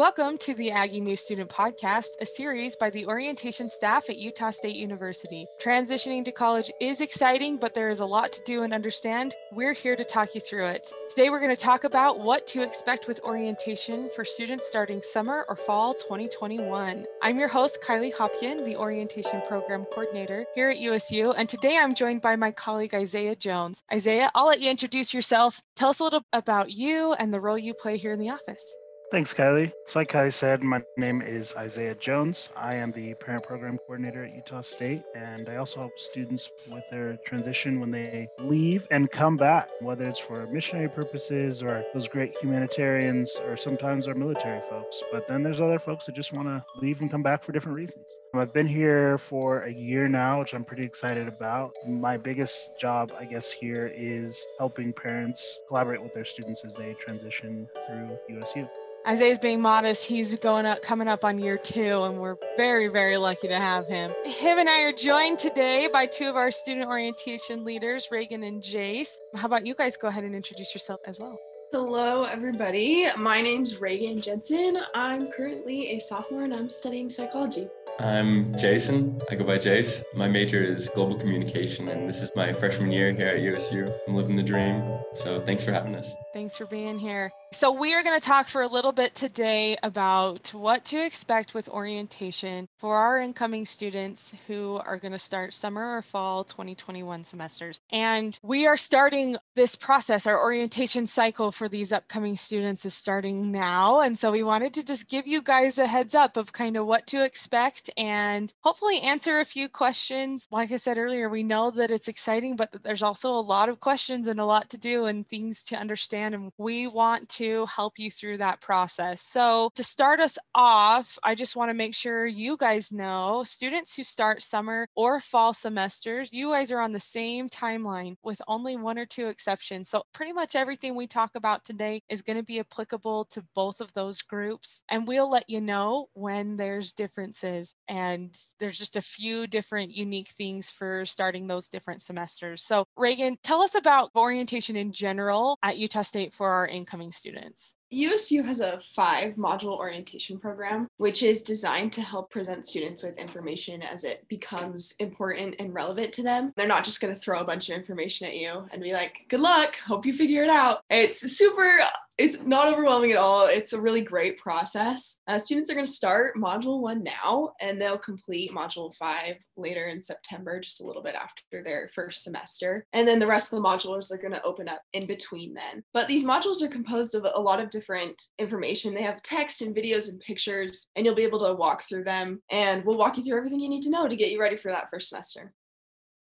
Welcome to the Aggie New Student Podcast, a series by the orientation staff at Utah State University. Transitioning to college is exciting, but there is a lot to do and understand. We're here to talk you through it. Today, we're going to talk about what to expect with orientation for students starting summer or fall 2021. I'm your host, Kylie Hopkin, the Orientation Program Coordinator here at USU, and today I'm joined by my colleague Isaiah Jones. Isaiah, I'll let you introduce yourself. Tell us a little about you and the role you play here in the office. Thanks, Kylie. So, like Kylie said, my name is Isaiah Jones. I am the parent program coordinator at Utah State, and I also help students with their transition when they leave and come back, whether it's for missionary purposes or those great humanitarians or sometimes our military folks. But then there's other folks that just want to leave and come back for different reasons. I've been here for a year now, which I'm pretty excited about. My biggest job, I guess, here is helping parents collaborate with their students as they transition through USU. Isaiah's being modest. He's going up, coming up on year two, and we're very, very lucky to have him. Him and I are joined today by two of our student orientation leaders, Reagan and Jace. How about you guys go ahead and introduce yourself as well? Hello, everybody. My name's Reagan Jensen. I'm currently a sophomore and I'm studying psychology. I'm Jason. I go by Jace. My major is global communication, and this is my freshman year here at USU. I'm living the dream. So thanks for having us. Thanks for being here. So, we are going to talk for a little bit today about what to expect with orientation for our incoming students who are going to start summer or fall 2021 semesters. And we are starting this process. Our orientation cycle for these upcoming students is starting now. And so, we wanted to just give you guys a heads up of kind of what to expect and hopefully answer a few questions. Like I said earlier, we know that it's exciting, but there's also a lot of questions and a lot to do and things to understand. And we want to help you through that process. So, to start us off, I just want to make sure you guys know students who start summer or fall semesters, you guys are on the same timeline with only one or two exceptions. So, pretty much everything we talk about today is going to be applicable to both of those groups. And we'll let you know when there's differences. And there's just a few different unique things for starting those different semesters. So, Reagan, tell us about orientation in general at Utah State for our incoming students. USU has a five module orientation program, which is designed to help present students with information as it becomes important and relevant to them. They're not just going to throw a bunch of information at you and be like, good luck, hope you figure it out. It's super it's not overwhelming at all. It's a really great process. Uh, students are going to start module one now, and they'll complete module five later in September, just a little bit after their first semester. And then the rest of the modules are going to open up in between then. But these modules are composed of a lot of different information. They have text and videos and pictures, and you'll be able to walk through them. And we'll walk you through everything you need to know to get you ready for that first semester.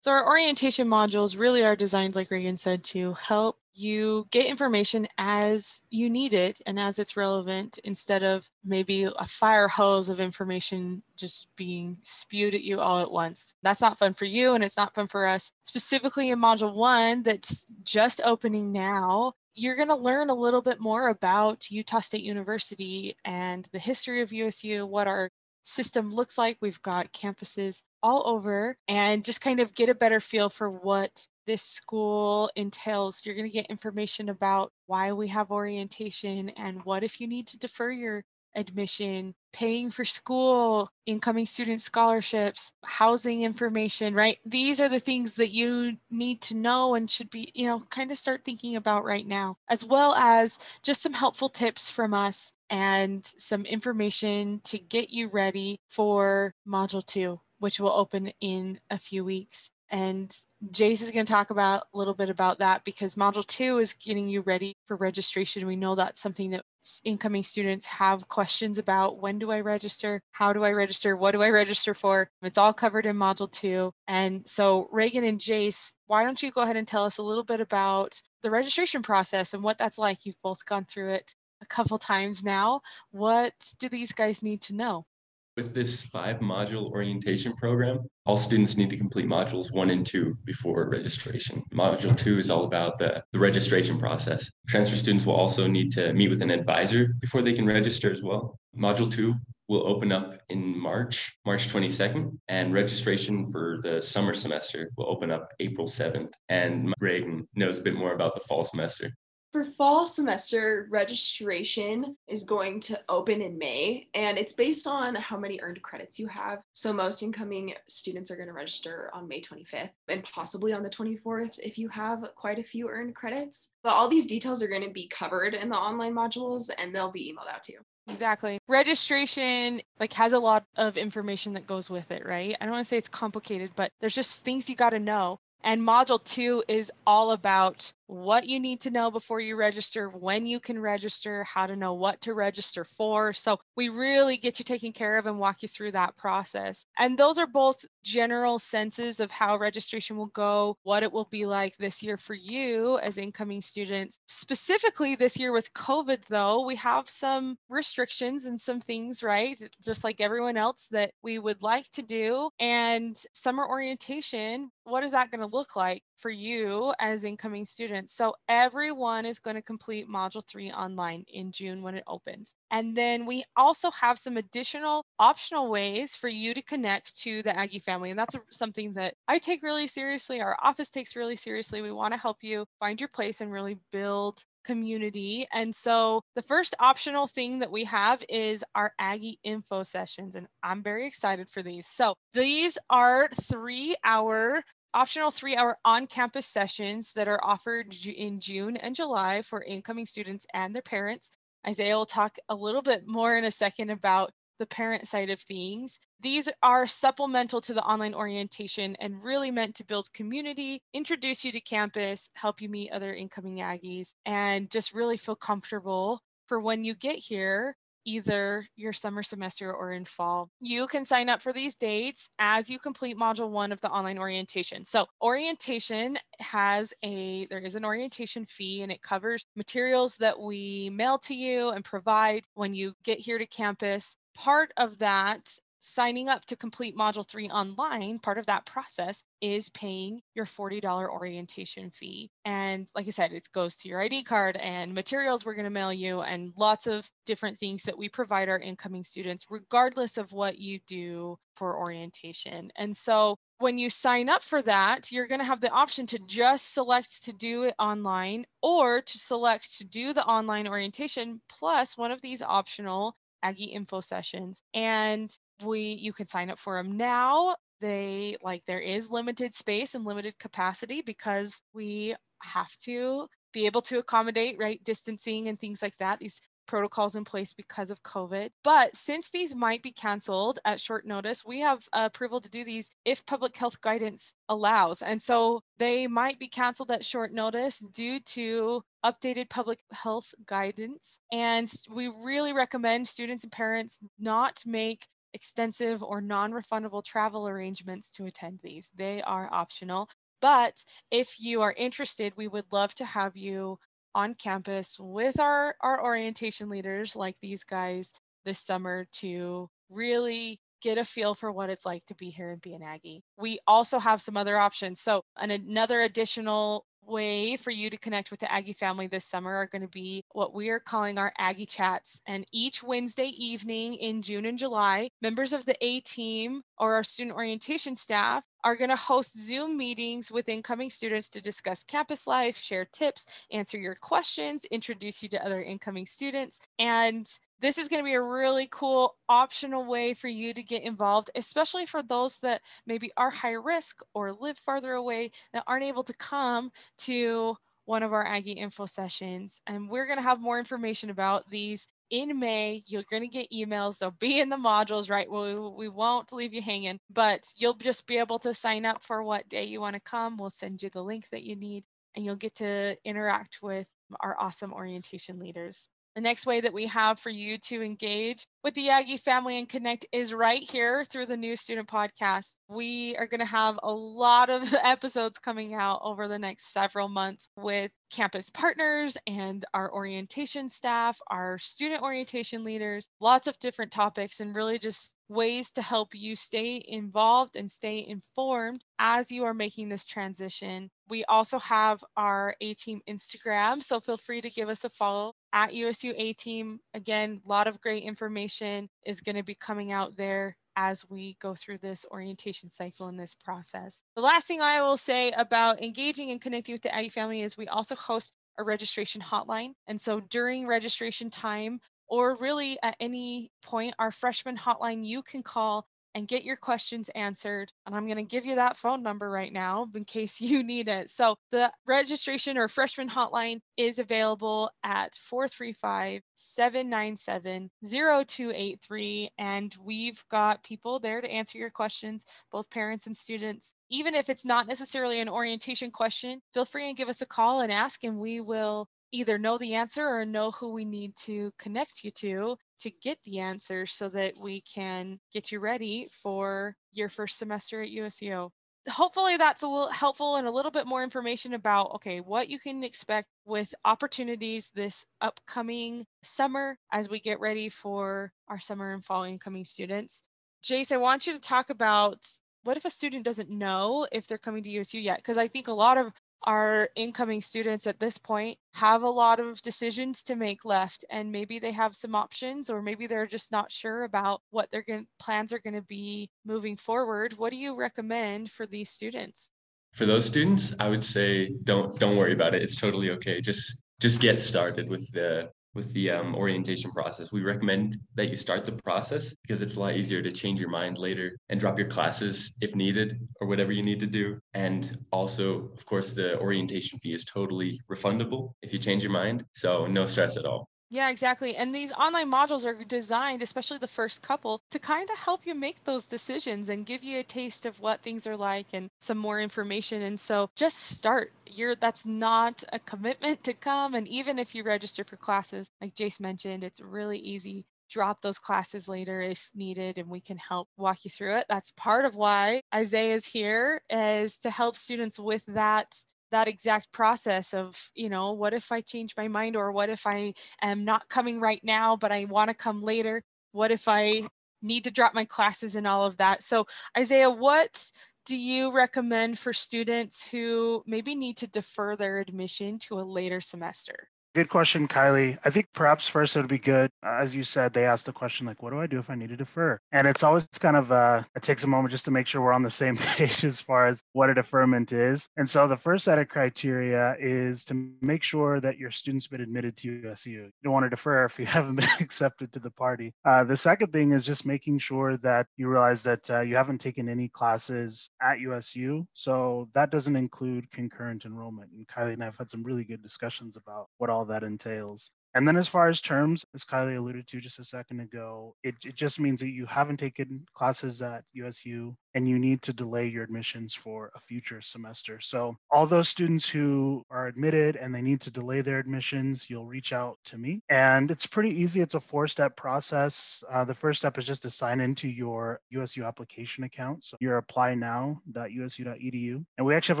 So, our orientation modules really are designed, like Reagan said, to help you get information as you need it and as it's relevant instead of maybe a fire hose of information just being spewed at you all at once. That's not fun for you and it's not fun for us. Specifically in module one, that's just opening now, you're going to learn a little bit more about Utah State University and the history of USU, what our system looks like. We've got campuses all over and just kind of get a better feel for what this school entails. You're going to get information about why we have orientation and what if you need to defer your admission, paying for school, incoming student scholarships, housing information, right? These are the things that you need to know and should be, you know, kind of start thinking about right now, as well as just some helpful tips from us and some information to get you ready for Module 2, which will open in a few weeks. And Jace is going to talk about a little bit about that because module two is getting you ready for registration. We know that's something that incoming students have questions about. When do I register? How do I register? What do I register for? It's all covered in module two. And so, Reagan and Jace, why don't you go ahead and tell us a little bit about the registration process and what that's like? You've both gone through it a couple times now. What do these guys need to know? With this five module orientation program, all students need to complete modules one and two before registration. Module two is all about the, the registration process. Transfer students will also need to meet with an advisor before they can register as well. Module two will open up in March, March 22nd, and registration for the summer semester will open up April 7th. And Reagan knows a bit more about the fall semester. For fall semester, registration is going to open in May and it's based on how many earned credits you have. So most incoming students are going to register on May 25th and possibly on the 24th if you have quite a few earned credits. But all these details are going to be covered in the online modules and they'll be emailed out to you. Exactly. Registration like has a lot of information that goes with it, right? I don't want to say it's complicated, but there's just things you got to know. And module two is all about what you need to know before you register, when you can register, how to know what to register for. So we really get you taken care of and walk you through that process. And those are both general senses of how registration will go, what it will be like this year for you as incoming students. Specifically this year with COVID, though, we have some restrictions and some things, right? Just like everyone else that we would like to do. And summer orientation, what is that going to look like for you as incoming students? So everyone is going to complete module three online in June when it opens. And then we also have some additional optional ways for you to connect to the Aggie family. And that's something that I take really seriously. Our office takes really seriously. We want to help you find your place and really build community. And so the first optional thing that we have is our Aggie info sessions. And I'm very excited for these. So these are three hour optional three hour on campus sessions that are offered in June and July for incoming students and their parents. Isaiah will talk a little bit more in a second about the parent side of things. These are supplemental to the online orientation and really meant to build community, introduce you to campus, help you meet other incoming Aggies, and just really feel comfortable for when you get here either your summer semester or in fall. You can sign up for these dates as you complete module one of the online orientation. So orientation has a, there is an orientation fee and it covers materials that we mail to you and provide when you get here to campus. Part of that signing up to complete module three online, part of that process is paying your $40 orientation fee. And like I said, it goes to your ID card and materials we're going to mail you and lots of different things that we provide our incoming students, regardless of what you do for orientation. And so when you sign up for that, you're going to have the option to just select to do it online or to select to do the online orientation plus one of these optional Aggie info sessions. And we you can sign up for them now. They like there is limited space and limited capacity because we have to be able to accommodate right distancing and things like that. These protocols in place because of COVID. But since these might be canceled at short notice, we have approval to do these if public health guidance allows. And so they might be canceled at short notice due to updated public health guidance. And we really recommend students and parents not make extensive or non refundable travel arrangements to attend these. They are optional. But if you are interested, we would love to have you on campus with our, our orientation leaders like these guys this summer to really get a feel for what it's like to be here and be an Aggie. We also have some other options. So, an, another additional way for you to connect with the Aggie family this summer are going to be what we are calling our Aggie chats. And each Wednesday evening in June and July, members of the A team or our student orientation staff are going to host Zoom meetings with incoming students to discuss campus life, share tips, answer your questions, introduce you to other incoming students. And this is going to be a really cool optional way for you to get involved, especially for those that maybe are high risk or live farther away that aren't able to come to one of our Aggie info sessions. And we're going to have more information about these in May. You're going to get emails. They'll be in the modules, right? We, we won't leave you hanging, but you'll just be able to sign up for what day you want to come. We'll send you the link that you need and you'll get to interact with our awesome orientation leaders. The next way that we have for you to engage with the Aggie family and connect is right here through the new student podcast. We are going to have a lot of episodes coming out over the next several months with campus partners and our orientation staff, our student orientation leaders, lots of different topics, and really just ways to help you stay involved and stay informed as you are making this transition. We also have our A Team Instagram, so feel free to give us a follow at USU A Team. Again, a lot of great information is going to be coming out there as we go through this orientation cycle in this process. The last thing I will say about engaging and connecting with the Aggie family is we also host a registration hotline. And so during registration time, or really at any point, our freshman hotline you can call and get your questions answered. And I'm going to give you that phone number right now in case you need it. So the registration or freshman hotline is available at 435 797 0283. And we've got people there to answer your questions, both parents and students. Even if it's not necessarily an orientation question, feel free and give us a call and ask, and we will either know the answer or know who we need to connect you to to get the answer so that we can get you ready for your first semester at USU. Hopefully that's a little helpful and a little bit more information about okay, what you can expect with opportunities this upcoming summer as we get ready for our summer and fall incoming students. Jace, I want you to talk about what if a student doesn't know if they're coming to USU yet? Because I think a lot of our incoming students at this point have a lot of decisions to make left and maybe they have some options or maybe they're just not sure about what their plans are going to be moving forward. What do you recommend for these students? For those students i would say don't don't worry about it. It's totally okay. Just just get started with the with the um, orientation process. We recommend that you start the process because it's a lot easier to change your mind later and drop your classes if needed or whatever you need to do. And also, of course, the orientation fee is totally refundable if you change your mind. So, no stress at all. Yeah, exactly. And these online modules are designed, especially the first couple, to kind of help you make those decisions and give you a taste of what things are like and some more information. And so just start. You're that's not a commitment to come. And even if you register for classes, like Jace mentioned, it's really easy drop those classes later if needed and we can help walk you through it. That's part of why Isaiah is here is to help students with that that exact process of you know what if i change my mind or what if i am not coming right now but i want to come later? What if i need to drop my classes and all of that? So isaiah what do you recommend for students who maybe need to defer their admission to a later semester Good question, Kylie. I think perhaps first it would be good, uh, as you said, they asked the question like, "What do I do if I need to defer?" And it's always kind of uh, it takes a moment just to make sure we're on the same page as far as what a deferment is. And so the first set of criteria is to make sure that your student's been admitted to USU. You don't want to defer if you haven't been accepted to the party. Uh, the second thing is just making sure that you realize that uh, you haven't taken any classes at USU. So that doesn't include concurrent enrollment. And Kylie and I have had some really good discussions about what all that entails. And then, as far as terms, as Kylie alluded to just a second ago, it, it just means that you haven't taken classes at USU and you need to delay your admissions for a future semester. So, all those students who are admitted and they need to delay their admissions, you'll reach out to me. And it's pretty easy. It's a four step process. Uh, the first step is just to sign into your USU application account. So, you're applynow.usu.edu. And we actually have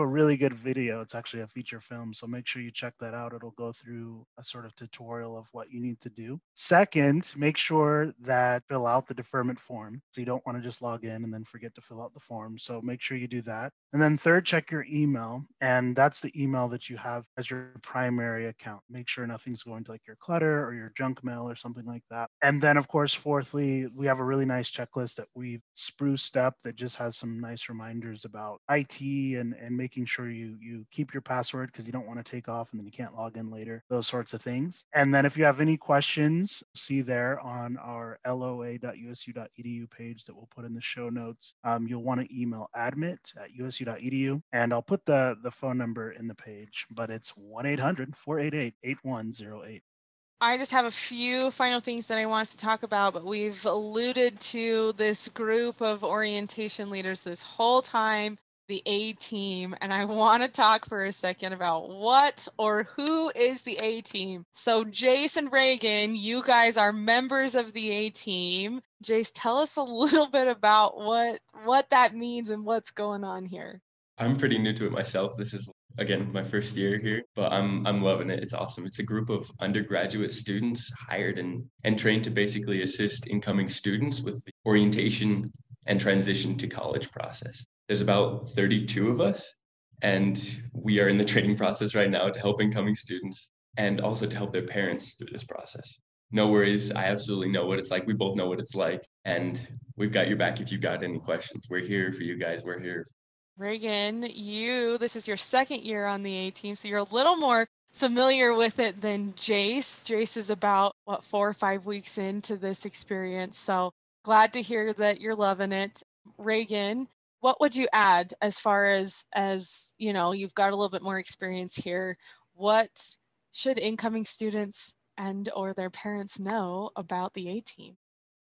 a really good video. It's actually a feature film. So, make sure you check that out. It'll go through a sort of tutorial of what you need to do. Second, make sure that fill out the deferment form. So, you don't want to just log in and then forget to fill out out the form. So make sure you do that. And then third, check your email. And that's the email that you have as your primary account. Make sure nothing's going to like your clutter or your junk mail or something like that. And then, of course, fourthly, we have a really nice checklist that we've spruced up that just has some nice reminders about IT and, and making sure you, you keep your password because you don't want to take off and then you can't log in later, those sorts of things. And then if you have any questions, see there on our loa.usu.edu page that we'll put in the show notes. Um, you'll want to email admit at usu.edu. And I'll put the, the phone number in the page, but it's 1 800 488 8108. I just have a few final things that I want to talk about, but we've alluded to this group of orientation leaders this whole time the A team, and I want to talk for a second about what or who is the A team. So, Jason Reagan, you guys are members of the A team. Jace, tell us a little bit about what what that means and what's going on here. I'm pretty new to it myself. This is again my first year here, but I'm I'm loving it. It's awesome. It's a group of undergraduate students hired and and trained to basically assist incoming students with the orientation and transition to college process. There's about 32 of us, and we are in the training process right now to help incoming students and also to help their parents through this process. No worries. I absolutely know what it's like. We both know what it's like. And we've got your back if you've got any questions. We're here for you guys. We're here. Reagan, you, this is your second year on the A team, so you're a little more familiar with it than Jace. Jace is about, what, four or five weeks into this experience. So glad to hear that you're loving it. Reagan, what would you add as far as as you know you've got a little bit more experience here what should incoming students and or their parents know about the a team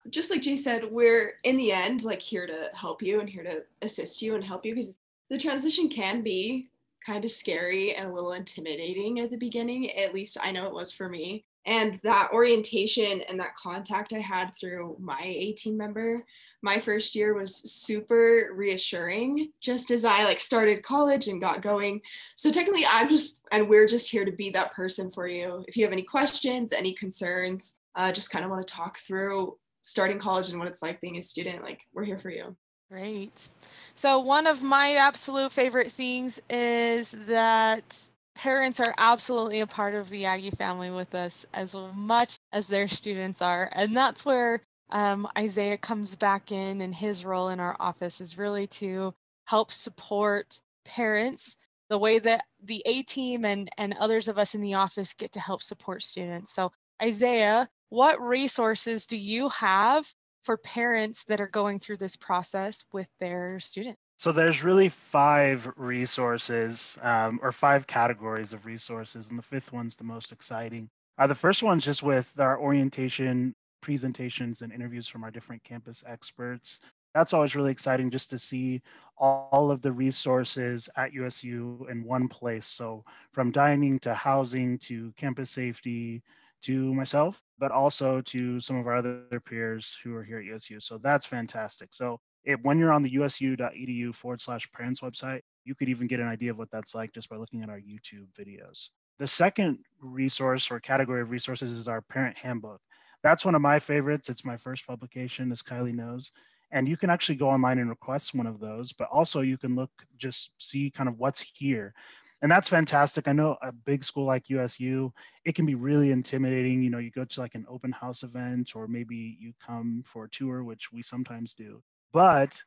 just like Jace said we're in the end like here to help you and here to assist you and help you because the transition can be kind of scary and a little intimidating at the beginning at least i know it was for me. And that orientation and that contact i had through my a team member my first year was super reassuring just as I like started college and got going. So technically I'm just and we're just here to be that person for you. If you have any questions, any concerns, uh, just kind of want to talk through starting college and what it's like being a student, like we're here for you. Great. So one of my absolute favorite things is that parents are absolutely a part of the Aggie family with us as much as their students are. And that's where um, Isaiah comes back in, and his role in our office is really to help support parents the way that the A team and, and others of us in the office get to help support students. So, Isaiah, what resources do you have for parents that are going through this process with their students? So there's really five resources um, or five categories of resources, and the fifth one's the most exciting. Uh, the first one's just with our orientation presentations and interviews from our different campus experts. That's always really exciting just to see all of the resources at USU in one place. So, from dining to housing to campus safety to myself, but also to some of our other peers who are here at USU. So, that's fantastic. So, it, when you're on the usu.edu forward slash parents website, you could even get an idea of what that's like just by looking at our YouTube videos. The second resource or category of resources is our parent handbook that's one of my favorites. It's my first publication, as Kylie knows. And you can actually go online and request one of those, but also you can look, just see kind of what's here. And that's fantastic. I know a big school like USU, it can be really intimidating. You know, you go to like an open house event, or maybe you come for a tour, which we sometimes do. But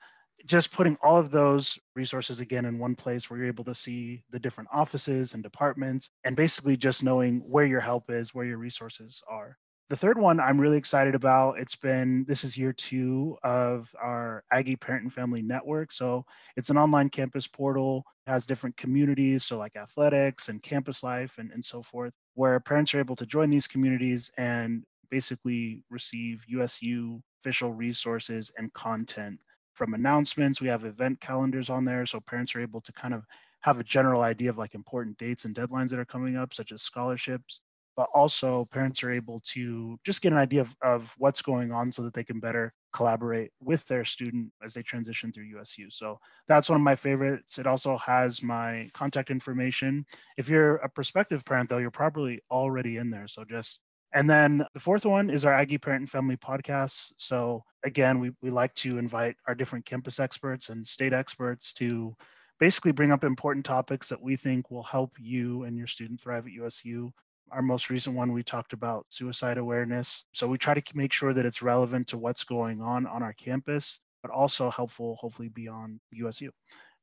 just putting all of those resources again in one place where you're able to see the different offices and departments and basically just knowing where your help is, where your resources are. The third one I'm really excited about. It's been this is year two of our Aggie Parent and Family Network. So it's an online campus portal, it has different communities, so like athletics and campus life and, and so forth, where parents are able to join these communities and basically receive USU official resources and content from announcements. We have event calendars on there, so parents are able to kind of have a general idea of like important dates and deadlines that are coming up, such as scholarships but also parents are able to just get an idea of, of what's going on so that they can better collaborate with their student as they transition through USU. So that's one of my favorites. It also has my contact information. If you're a prospective parent, though, you're probably already in there. So just and then the fourth one is our Aggie Parent and Family podcast. So again, we, we like to invite our different campus experts and state experts to basically bring up important topics that we think will help you and your student thrive at USU. Our most recent one, we talked about suicide awareness. So we try to make sure that it's relevant to what's going on on our campus, but also helpful, hopefully, beyond USU.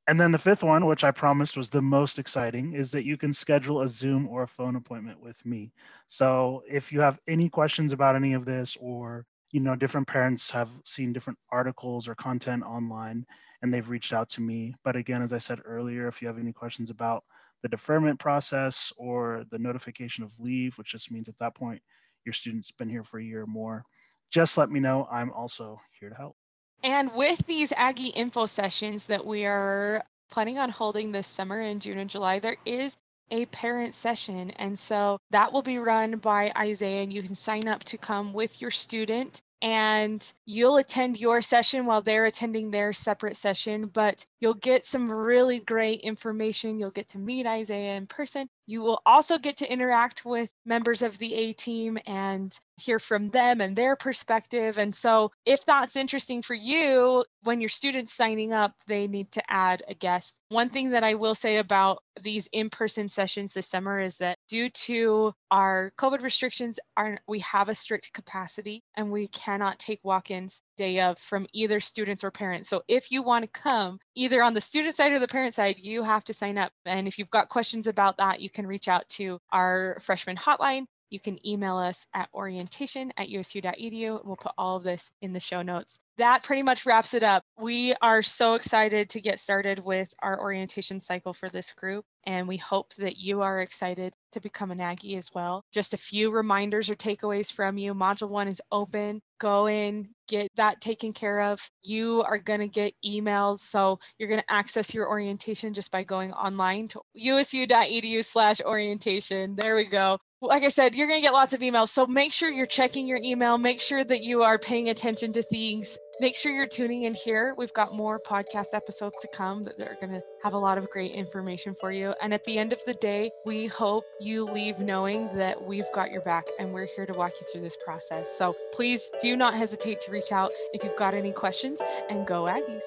And then the fifth one, which I promised was the most exciting, is that you can schedule a Zoom or a phone appointment with me. So if you have any questions about any of this, or you know, different parents have seen different articles or content online and they've reached out to me. But again, as I said earlier, if you have any questions about the deferment process or the notification of leave, which just means at that point your student's been here for a year or more, just let me know. I'm also here to help. And with these Aggie info sessions that we are planning on holding this summer in June and July, there is a parent session. And so that will be run by Isaiah, and you can sign up to come with your student and you'll attend your session while they're attending their separate session, but you'll get some really great information. You'll get to meet Isaiah in person. You will also get to interact with members of the A team and hear from them and their perspective. And so, if that's interesting for you, when your students signing up, they need to add a guest. One thing that I will say about these in-person sessions this summer is that due to our COVID restrictions, we have a strict capacity and we cannot take walk-ins day of from either students or parents. So if you want to come either on the student side or the parent side, you have to sign up. And if you've got questions about that, you can reach out to our freshman hotline you can email us at orientation at usu.edu. We'll put all of this in the show notes. That pretty much wraps it up. We are so excited to get started with our orientation cycle for this group, and we hope that you are excited to become an Aggie as well. Just a few reminders or takeaways from you. Module one is open. Go in, get that taken care of. You are going to get emails. So you're going to access your orientation just by going online to usu.edu slash orientation. There we go like I said, you're going to get lots of emails. So make sure you're checking your email. Make sure that you are paying attention to things. Make sure you're tuning in here. We've got more podcast episodes to come that are going to have a lot of great information for you. And at the end of the day, we hope you leave knowing that we've got your back and we're here to walk you through this process. So please do not hesitate to reach out if you've got any questions and go Aggies.